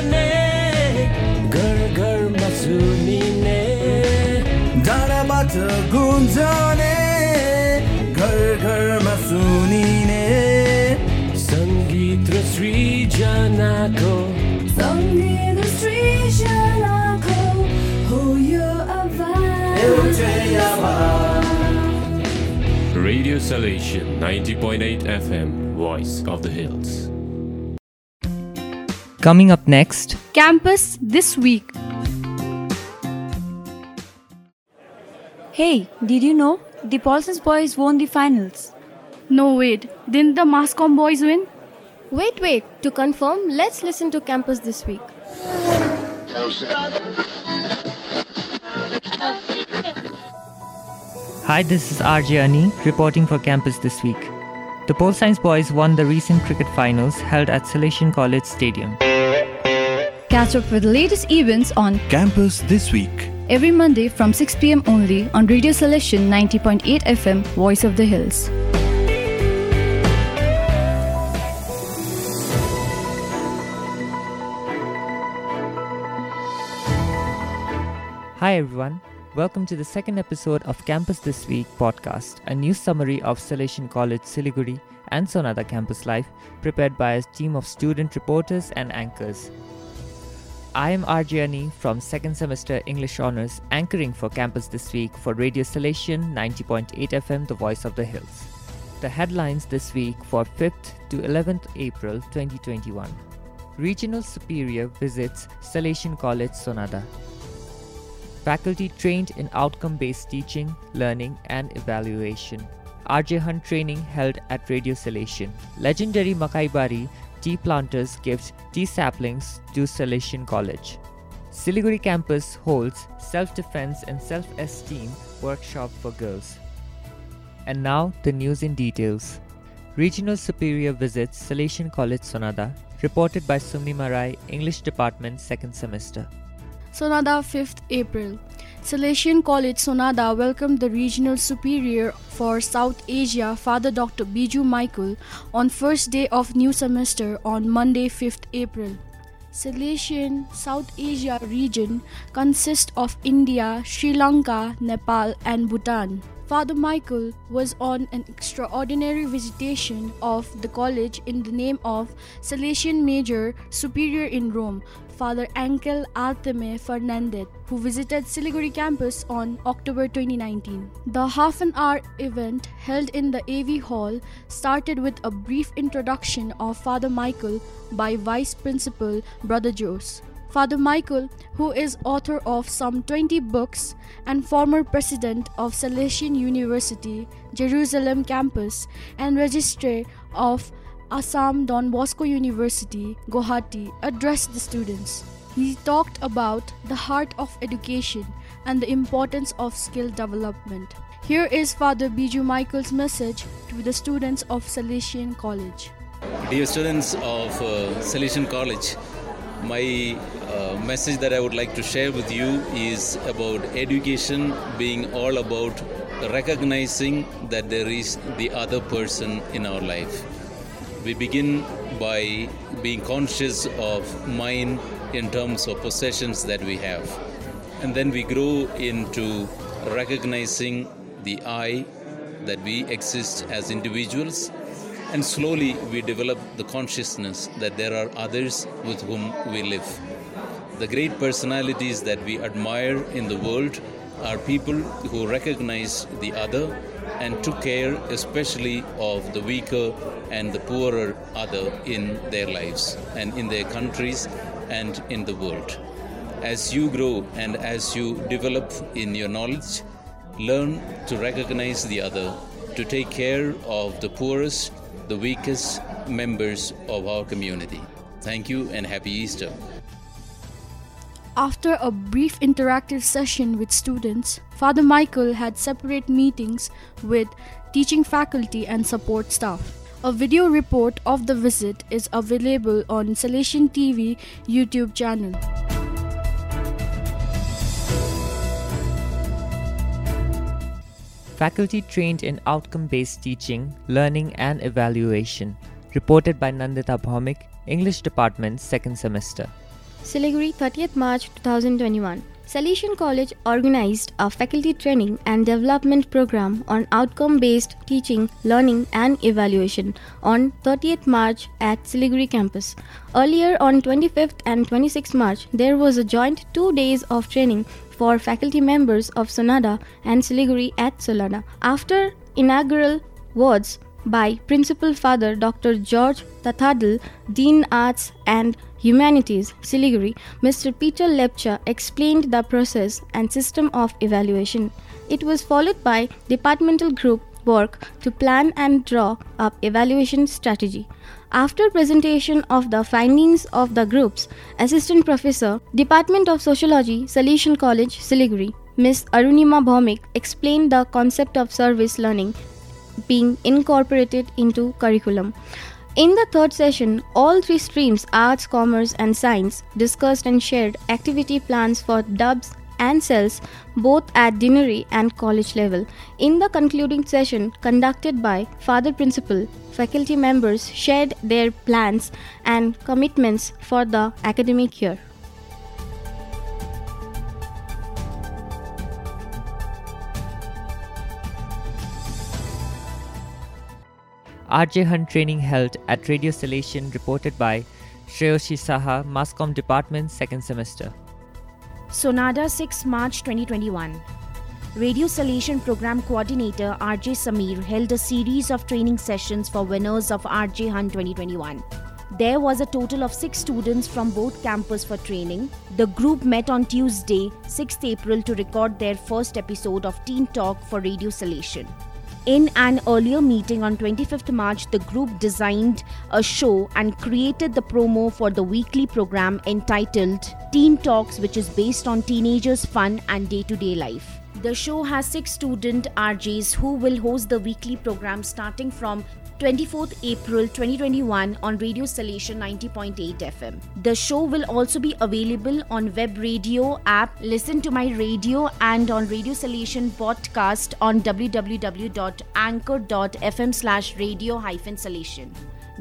गुन्जने घर घरमा सुनिने धाराबाट गुन्जने घर घरमा सुनिने सङ्गीत र सृजनाको सङ्गीत सृजनाको हो यो आवाज Radio Salvation 90.8 FM, Voice of the Hills. Coming up next, Campus this week. Hey, did you know the Paulsons boys won the finals? No, wait. Didn't the Masscom boys win? Wait, wait. To confirm, let's listen to Campus this week. hi, this is RJ Ani reporting for Campus this week. The Pol Science boys won the recent cricket finals held at Salesian College Stadium. Catch up with the latest events on Campus this week. every Monday from 6 pm only on Radio Salesian 90.8 FM, Voice of the Hills. Hi everyone, welcome to the second episode of Campus This Week podcast, a news summary of Salesian College Siliguri and Sonada campus life prepared by a team of student reporters and anchors. I am RJ Ani from second semester English Honours anchoring for Campus This Week for Radio Salesian 90.8 FM The Voice of the Hills. The headlines this week for 5th to 11th April 2021. Regional Superior visits Salesian College Sonada. Faculty trained in outcome based teaching, learning, and evaluation. RJ Hunt training held at Radio Salesian. Legendary Makaibari tea planters gives tea saplings to Salesian College. Siliguri campus holds self defense and self esteem workshop for girls. And now the news in details. Regional Superior visits Salesian College Sonada, reported by Sumni Marai, English Department, second semester. Sonada 5th April. Salesian College Sonada welcomed the regional superior for South Asia, Father Dr. Biju Michael, on first day of new semester on Monday 5th April. Salesian South Asia region consists of India, Sri Lanka, Nepal, and Bhutan. Father Michael was on an extraordinary visitation of the college in the name of Salesian Major Superior in Rome, Father Angel Artime Fernandez, who visited Siliguri campus on October 2019. The half an hour event held in the AV Hall started with a brief introduction of Father Michael by Vice Principal Brother Jose. Father Michael, who is author of some 20 books and former president of Salesian University, Jerusalem campus, and registrar of Assam Don Bosco University, Guwahati, addressed the students. He talked about the heart of education and the importance of skill development. Here is Father Biju Michael's message to the students of Salesian College. Dear students of uh, Salesian College, my uh, message that I would like to share with you is about education being all about recognizing that there is the other person in our life. We begin by being conscious of mine in terms of possessions that we have. And then we grow into recognizing the I, that we exist as individuals and slowly we develop the consciousness that there are others with whom we live. The great personalities that we admire in the world are people who recognize the other and took care especially of the weaker and the poorer other in their lives and in their countries and in the world. As you grow and as you develop in your knowledge, learn to recognize the other, to take care of the poorest, the weakest members of our community. Thank you and happy Easter. After a brief interactive session with students, Father Michael had separate meetings with teaching faculty and support staff. A video report of the visit is available on Salesian TV YouTube channel. Faculty trained in outcome based teaching, learning, and evaluation. reported by Nandita Bhaumik, English Department, second semester. Siliguri, 30th March 2021. Salesian College organized a faculty training and development program on outcome based teaching, learning, and evaluation on 30th March at Siliguri campus. Earlier on 25th and 26th March, there was a joint two days of training for faculty members of Sonada and Siliguri at Sonada. After inaugural words by Principal Father Dr. George Thadathil, Dean Arts and Humanities, Siliguri, Mr. Peter Lepcha explained the process and system of evaluation. It was followed by departmental group work to plan and draw up evaluation strategy. After presentation of the findings of the groups, Assistant Professor, Department of Sociology, Salesian College, Siliguri, Ms. Arunima Bhaumik explained the concept of service learning being incorporated into curriculum. In the third session, all three streams arts, commerce, and science discussed and shared activity plans for dubs and cells both at deanery and college level. In the concluding session conducted by Father Principal, faculty members shared their plans and commitments for the academic year. RJ Hunt training held at Radio Salesian reported by Shreyoshi Saha, Masscom Department, second semester. Sonada 6 March 2021. Radio Salesian Program Coordinator RJ Samir held a series of training sessions for winners of RJ Hunt 2021. There was a total of six students from both campus for training. The group met on Tuesday, 6th April, to record their first episode of Teen Talk for Radio Salesian. In an earlier meeting on 25th March, the group designed a show and created the promo for the weekly program entitled Teen Talks, which is based on teenagers' fun and day to day life. The show has six student RJs who will host the weekly program starting from 24th April 2021 on Radio Salesian 90.8 FM. The show will also be available on web radio app, Listen to My Radio, and on Radio Salesian podcast on www.anchor.fm slash radio hyphen Salesian.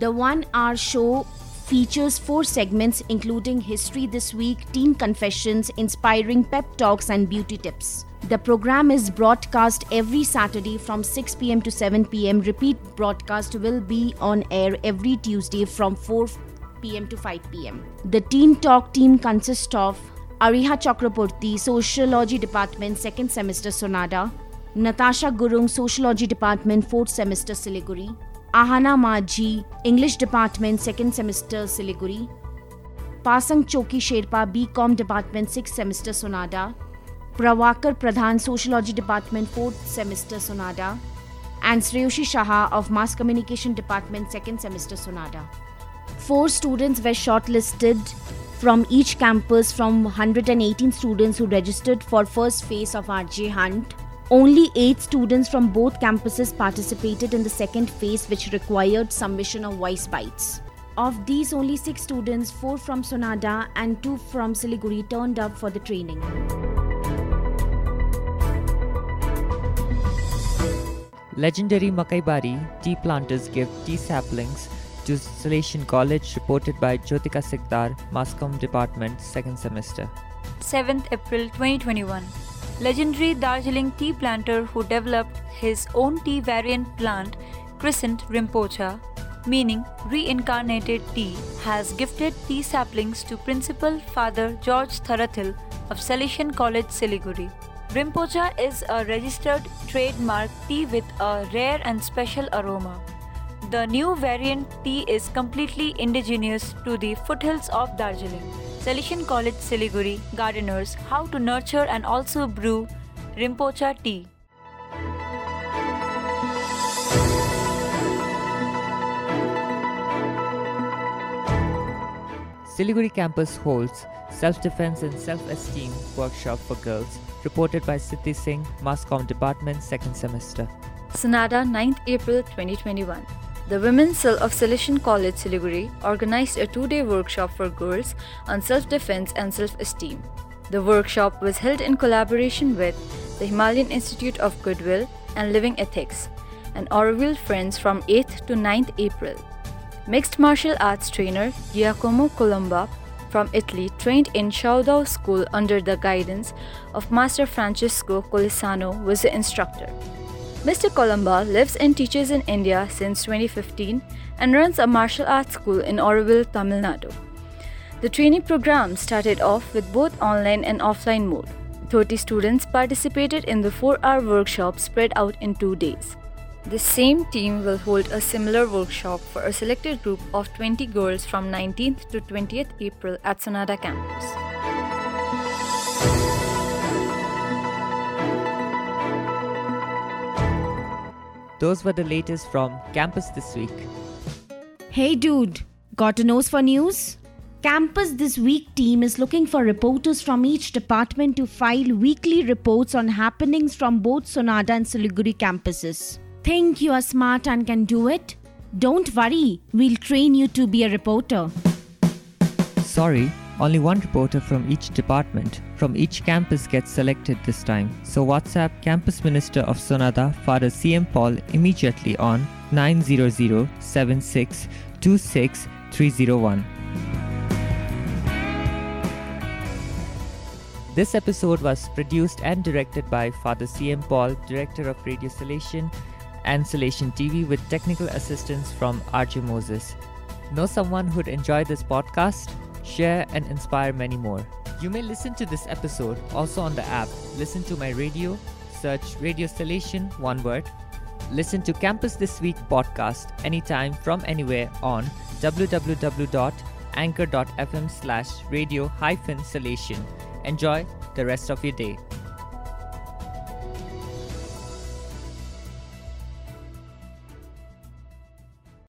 The one hour show features four segments including History This Week, Teen Confessions, Inspiring Pep Talks, and Beauty Tips. The program is broadcast every Saturday from 6 pm to 7 pm. Repeat broadcast will be on air every Tuesday from 4 pm to 5 pm. The Teen Talk team consists of Ariha Chakraborty, Sociology Department, 2nd semester Sonada, Natasha Gurung, Sociology Department, 4th semester Siliguri, Ahana Maji, English Department, 2nd semester Siliguri, Pasang Choki Sherpa, BCom Department, 6th semester Sonada, Pravakar Pradhan, Sociology Department, 4th semester Sonada, and Sreyoshi Shaha of Mass Communication Department, 2nd semester Sonada. Four students were shortlisted from each campus from 118 students who registered for first phase of RJ Hunt. Only 8 students from both campuses participated in the second phase which required submission of voice bites. Of these, only 6 students, 4 from Sonada and 2 from Siliguri, turned up for the training. Legendary Makaibari tea planters give tea saplings to Salesian College, reported by Jyotika Sikdar, Masscom Department, second semester. 7th April 2021. Legendary Darjeeling tea planter who developed his own tea variant plant, christened Rinpocha, meaning reincarnated tea, has gifted tea saplings to Principal Father George Thadathil of Salesian College, Siliguri. Rinpocha is a registered trademark tea with a rare and special aroma. The new variant tea is completely indigenous to the foothills of Darjeeling. Salesian College Siliguri gardeners how to nurture and also brew Rinpocha tea. Siliguri campus holds self-defense and self-esteem workshop for girls, reported by Siddhi Singh, Masscom Department, second semester. Sonada 9th April 2021. The Women's Cell of Salesian College Siliguri organized a two day workshop for girls on self defense and self esteem. The workshop was held in collaboration with the Himalayan Institute of Goodwill and Living Ethics and Auroville Friends from 8th to 9th April. Mixed martial arts trainer Giacomo Colomba from Italy trained in Shaodao School under the guidance of Master Francesco Colisano was the instructor. Mr. Colomba lives and teaches in India since 2015 and runs a martial arts school in Auroville, Tamil Nadu. The training program started off with both online and offline mode. 30 students participated in the 4 hour workshop spread out in two days. The same team will hold a similar workshop for a selected group of 20 girls from 19th to 20th April at Sonada campus. Those were the latest from Campus This Week. Hey dude, got a nose for news? Campus This Week team is looking for reporters from each department to file weekly reports on happenings from both Sonada and Siliguri campuses. Think you are smart and can do it? Don't worry, we'll train you to be a reporter. Sorry, only one reporter from each department, from each campus gets selected this time. So WhatsApp Campus Minister of Sonada, Father CM Paul, immediately on 900 76 26 301. This episode was produced and directed by Father CM Paul, Director of Radio Salesian and Salesian TV, with technical assistance from RJ Moses. Know someone who'd enjoy this podcast? Share and inspire many more. You may listen to this episode also on the app. Listen to my radio, search Radio Salesian, one word. Listen to Campus This Week podcast anytime from anywhere on www.anchor.fm slash radio hyphen. Enjoy the rest of your day.